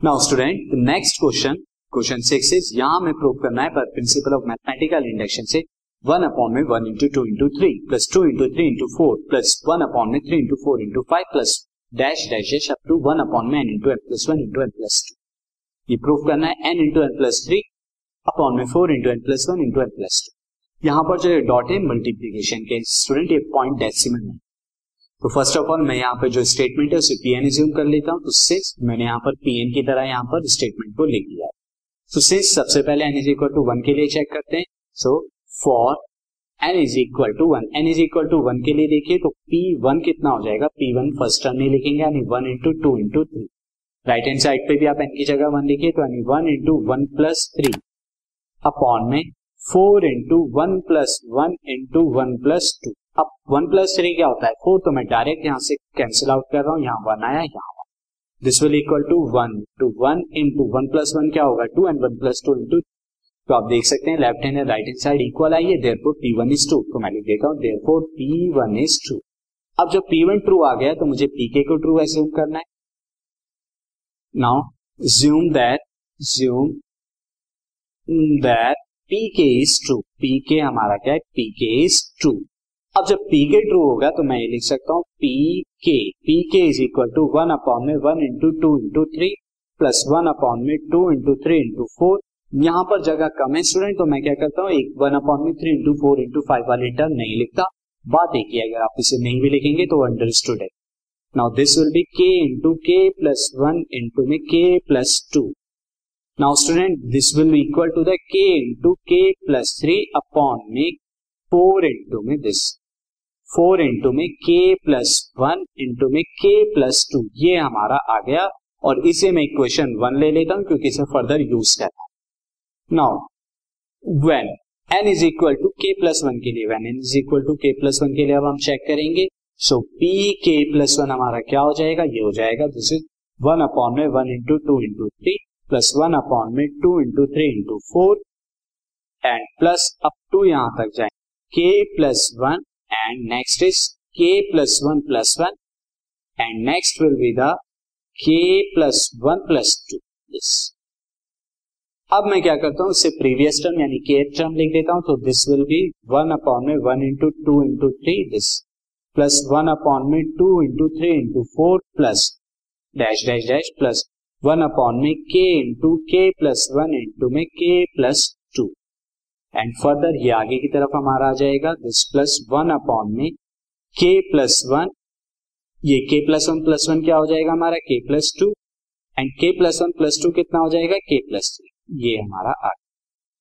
Now student next question question six is यहाँ हमें prove करना है पर प्रिंसिपल ऑफ़ मैथमेटिकल इंडक्शन से वन अपॉन में one into two into three plus two into three into four plus one upon में three into four into five plus dash dash dash up to one upon में n into n plus one into n plus two ये prove करना है n into n plus three upon में four into n plus one into n plus two यहाँ पर जो dot है multiplication के स्टूडेंट ये पॉइंट डेसिमल है। तो फ़र्स्ट ऑफ़ ऑल मैं यहाँ पर जो स्टेटमेंट है, उसे पीएन एज्यूम कर लेता हूँ। उससे मैंने यहाँ पर पीएन की तरह यहाँ पर स्टेटमेंट को लिख दिया। सो सिंस सबसे पहले n is equal to one के लिए चेक करते हैं। So for n is equal to one n is equal to one के लिए देखिए तो पी वन कितना हो जाएगा? पी वन फ़र्स्ट टर्म में लिखेंगे, यानी one into two into three right hand side पे भी आप एन की जगह वन लिखिए तो यानी one into one plus three upon में four into one plus one into one plus two अब वन प्लस थ्री क्या होता है? फोर तो मैं डायरेक्ट यहाँ से कैंसिल आउट कर रहा हूँ, यहाँ वन आया, यहाँ one. This will equal to one to one into one plus one क्या होगा? Two and one plus two into तो आप देख सकते हैं left hand and right hand side equal आई है therefore P one is true तो मैं लिख देता हूँ therefore P one is true अब जब पी वन ट्रू आ गया तो मुझे पी के को ट्रू एज्यूम करना है। Now assume that assume that P k is true P k हमारा क्या है? पी के इज़ ट्रू अब जब पी के ट्रू होगा तो मैं ये लिख सकता हूँ P k P k is equal to one upon में one into two into three plus one upon में two into three into four यहाँ पर जगह कम है स्टूडेंट तो मैं क्या करता हूँ, एक वन अपॉन में three into four into five वाली टर्म नहीं लिखता। बात एक ही अगर आप इसे नहीं भी लिखेंगे तो अंडरस्टूड है। Now this will be k into k plus one into में k plus two now student this will be equal to the k into k plus three upon में फोर इंटू में दिस फोर इंटू में k plus one into में k plus two ये हमारा आ गया और इसे मैं इक्वेशन वन ले लेता हूँ क्योंकि इसे फर्दर यूज़ करना है। Now when n is equal to k plus one के लिए when n is equal to k plus one के लिए अब हम चेक करेंगे। So P k plus one हमारा क्या हो जाएगा? ये हो जाएगा दिस इज़ वन अपॉन में one into two into three plus one upon में two into three into four and plus up to यहाँ तक जाए k plus one and next is k plus one plus one and next will be the k plus one plus two this अब मैं क्या करता हूँ? इससे previous term यानी के टर्म लिख देता हूँ तो this will be one upon में one into two into three this plus one upon में two into three into four plus dash dash dash plus one upon में k into k plus one into में k plus and further ये आगे की तरफ़ हमारा आ जाएगा दिस प्लस वन अपॉन में के प्लस वन ये k plus one plus one क्या हो जाएगा हमारा k plus two and k plus one plus two कितना हो जाएगा के प्लस थ्री ये हमारा आ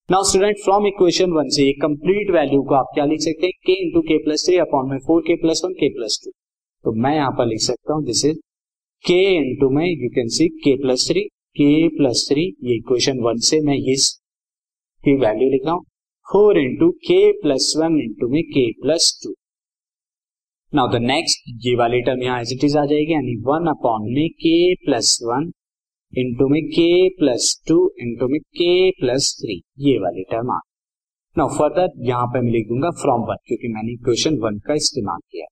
now student from equation one से ये कंप्लीट वैल्यू को आप क्या लिख सकते हैं k into k plus three upon में four k plus one k plus two तो मैं यहाँ पर लिख सकता हूँ दिस इज़ के इंटू में you can see k plus three k plus three ये इक्वेशन वन से मैं इस की वैल्यू लिख रहा हूँ four into k plus one into में k plus two now the next ये वाली टर्म यहाँ एज इट इज़ आ जाएगी, यानी वन अपॉन में के प्लस वन इंटू में के प्लस टू इंटू में के प्लस थ्री ये वाली टर्म आ. नाउ फर्दर यहाँ पे मैं लिख दूँगा फ्रॉम वन क्योंकि मैंने इक्वेशन वन का इस्तेमाल किया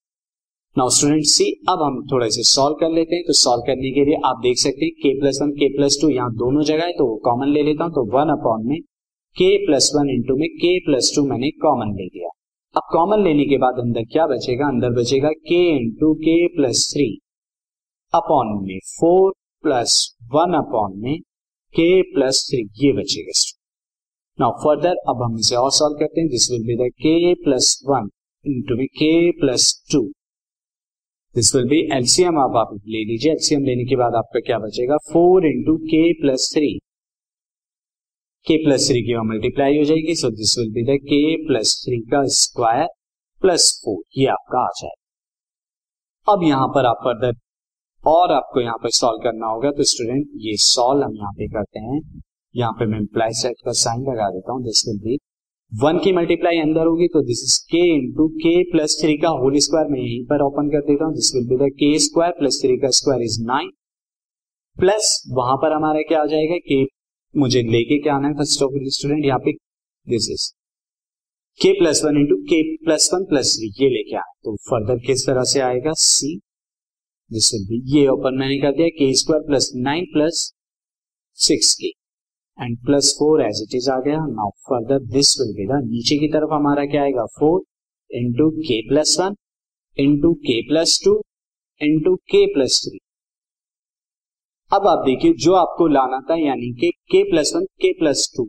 नाउ स्टूडेंट सी अब हम थोड़ा से सॉल्व कर लेते हैं। तो सॉल्व करने के लिए आप देख सकते हैं k plus one k plus two यहाँ दोनों जगह है तो कॉमन ले लेता हूँ तो वन अपॉन में के प्लस वन इंटू में के प्लस टू मैंने कॉमन ले लिया। अब कॉमन लेने के बाद अंदर क्या बचेगा? अंदर बचेगा k into k plus three upon में फोर प्लस वन अपॉन में के प्लस थ्री ये बचेगा। नाउ फर्दर अब हम इसे और सॉल्व करते हैं। This will be the k plus one into में k plus two this will be LCM अब आप ले लीजिए। एलसीएम लेने के बाद आपका क्या बचेगा? Four into k plus three k plus three की मल्टीप्लाई हो जाएगी so this will be the k plus three का स्क्वायर प्लस फोर ये आपका आ जाएगा। अब यहाँ पर आप फर्दर और आपको यहाँ पर सॉल्व करना होगा तो स्टूडेंट ये सॉल्व हम यहाँ पे करते हैं। यहाँ पे मैं इम्प्लाई सेट का साइन लगा देता हूँ दिस विल बी वन की मल्टीप्लाई अंदर होगी तो this is k into k plus three का होल स्क्वायर मैं यहीं पर ओपन कर देता हूँ। This will be the k square plus three का स्क्वायर इज़ नाइन प्लस वहाँ पर हमारा क्या आ जाएगा के मुझे लेके क्या आना है फ़र्स्ट ऑफ़ स्टूडेंट यहाँ पे this is k plus one into k plus one plus three ये लेके आए तो फर्दर किस तरह से आएगा? सी दिस विल बी ये ओपन मैंने कर दिया k square plus nine plus six k and plus four as it is आ गया। Now further this will be the नीचे की तरफ़ हमारा क्या आएगा? Four into k plus one into k plus two into k plus three अब आप देखिए जो आपको लाना था, यानी कि k plus one k plus two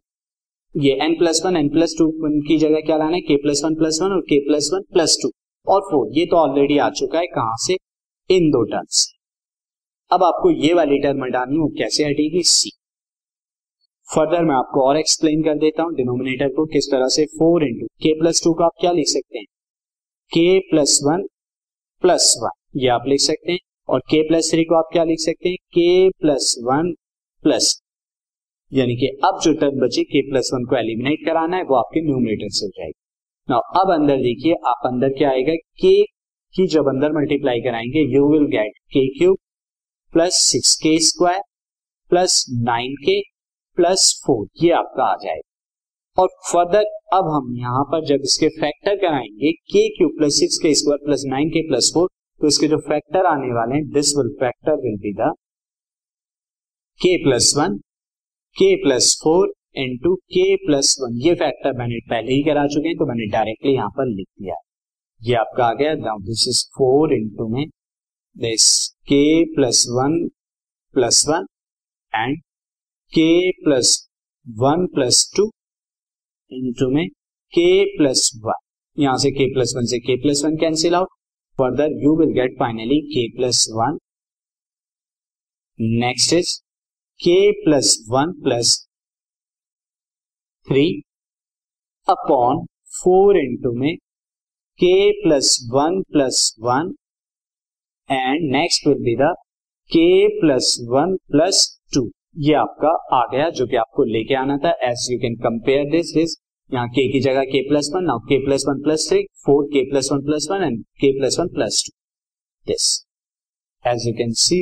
ये n plus one n plus two की जगह क्या लाना है? K plus one plus one और k plus one plus two और फोर ये तो ऑलरेडी आ चुका है कहाँ से? इन दो टर्म्स अब आपको ये वाली टर्म हटानी वो कैसे हटेगी? सी फर्दर मैं आपको और एक्सप्लेन कर देता हूँ डिनोमिनेटर को किस तरह से four into k plus two को आप क्या लिख सकते हैं? K plus one plus one ये आप लिख सकते हैं। और के प्लस थ्री को आप क्या लिख सकते हैं? के प्लस वन प्लस यानी कि अब जो टर्म बचे के प्लस वन को एलिमिनेट कराना है, वो आपके न्यूमिनेटर से हो जाएगी। ना अब अंदर देखिए, आप अंदर क्या आएगा? के की जब अंदर मल्टीप्लाई कराएँगे you will get k cube plus six k square plus nine k plus four ये आपका आ जाएगा। और फर्दर अब हम यहाँ पर जब इसके फैक्टर कराएँगे k cube plus six k square plus nine k plus four तो इसके जो फैक्टर आने वाले हैं this will factor will be the k plus one k plus four into k plus one ये फैक्टर मैंने पहले ही करा चुके हैं तो मैंने डायरेक्टली यहाँ पर लिख दिया ये आपका आ गया now this is four into में this k plus one plus one and k plus one plus two into में के प्लस वन यहाँ से के प्लस वन से k plus one cancel out further you will get finally k plus one next is k plus one plus three upon four into में k plus one plus one and next will be the k plus one plus two ये आपका आ गया जो कि आपको लेके आना था. As you can compare this this यहाँ के की जगह k plus one now k plus one plus three four k plus one plus one and k plus one plus two this as you can see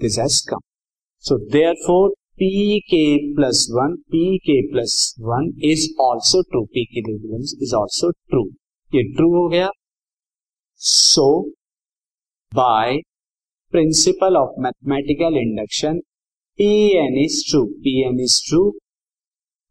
this has come so therefore P k plus one P k plus one is also true P k is also true ये true हो गया. So by principle of mathematical induction P n is true P n is true